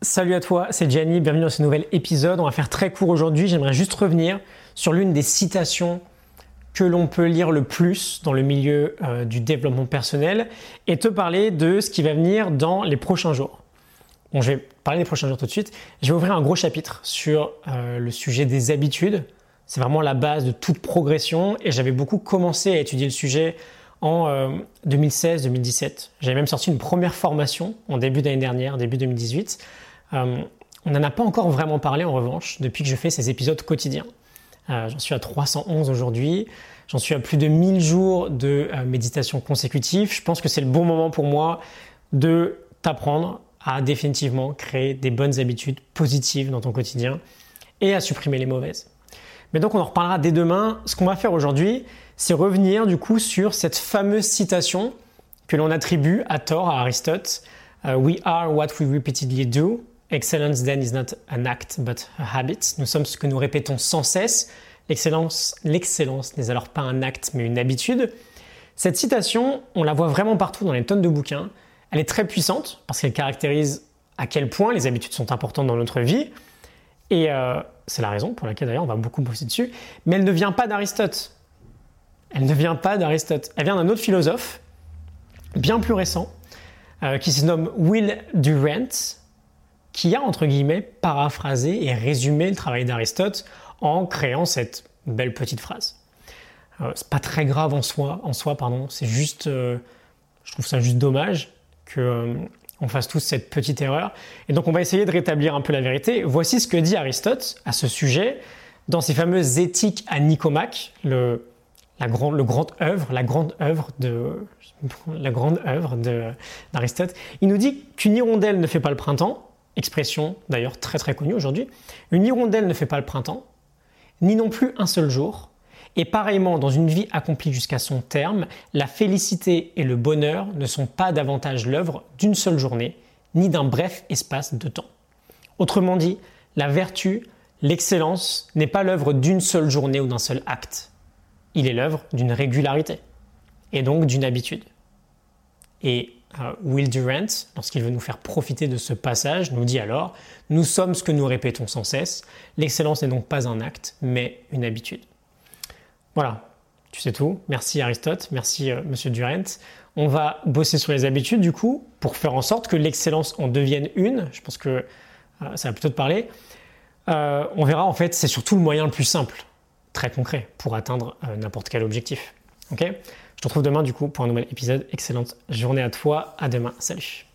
Salut à toi, c'est Gianni, bienvenue dans ce nouvel épisode. On va faire très court aujourd'hui, j'aimerais juste revenir sur l'une des citations que l'on peut lire le plus dans le milieu euh, du développement personnel et te parler de ce qui va venir dans les prochains jours. Bon, je vais parler des prochains jours tout de suite. Je vais ouvrir un gros chapitre sur euh, le sujet des habitudes. C'est vraiment la base de toute progression et j'avais beaucoup commencé à étudier le sujet en 2016-2017. Euh, j'avais même sorti une première formation en début d'année dernière, début 2018 euh, on n'en a pas encore vraiment parlé en revanche depuis que je fais ces épisodes quotidiens. Euh, j'en suis à 311 aujourd'hui, j'en suis à plus de 1000 jours de euh, méditation consécutive. Je pense que c'est le bon moment pour moi de t'apprendre à définitivement créer des bonnes habitudes positives dans ton quotidien et à supprimer les mauvaises. Mais donc on en reparlera dès demain. Ce qu'on va faire aujourd'hui, c'est revenir du coup sur cette fameuse citation que l'on attribue à tort à Aristote. we are what we repeatedly do. Excellence then is not an act but a habit. Nous sommes ce que nous répétons sans cesse. L'excellence, l'excellence n'est alors pas un acte mais une habitude. Cette citation, on la voit vraiment partout dans les tonnes de bouquins. Elle est très puissante parce qu'elle caractérise à quel point les habitudes sont importantes dans notre vie. Et euh, c'est la raison pour laquelle d'ailleurs on va beaucoup bosser dessus. Mais elle ne vient pas d'Aristote. Elle ne vient pas d'Aristote. Elle vient d'un autre philosophe, bien plus récent, euh, qui se nomme Will Durant, qui a, entre guillemets, paraphrasé et résumé le travail d'Aristote en créant cette belle petite phrase. Euh, c'est pas très grave en soi, en soi pardon, c'est juste, euh, je trouve ça juste dommage que euh, on fasse tous cette petite erreur. Et donc on va essayer de rétablir un peu la vérité. Voici ce que dit Aristote à ce sujet dans ses fameuses éthiques à Nicomaque, le, la grande, le grand œuvre, la grande œuvre de la grande œuvre d'Aristote. Il nous dit qu'une hirondelle ne fait pas le printemps, expression d'ailleurs très très connue aujourd'hui, une hirondelle ne fait pas le printemps, ni non plus un seul jour, et pareillement dans une vie accomplie jusqu'à son terme, la félicité et le bonheur ne sont pas davantage l'œuvre d'une seule journée, ni d'un bref espace de temps. Autrement dit, la vertu, l'excellence n'est pas l'œuvre d'une seule journée ou d'un seul acte. Il est l'œuvre d'une régularité, et donc d'une habitude. Et Will Durant, lorsqu'il veut nous faire profiter de ce passage, nous dit alors Nous sommes ce que nous répétons sans cesse. L'excellence n'est donc pas un acte, mais une habitude. Voilà, tu sais tout. Merci Aristote, merci euh, Monsieur Durant. On va bosser sur les habitudes du coup pour faire en sorte que l'excellence en devienne une. Je pense que euh, ça va plutôt te parler. on verra en fait, c'est surtout le moyen le plus simple, très concret, pour atteindre n'importe quel objectif. Ok? Je te retrouve demain du coup pour un nouvel épisode. Excellente journée à toi. À demain. Salut.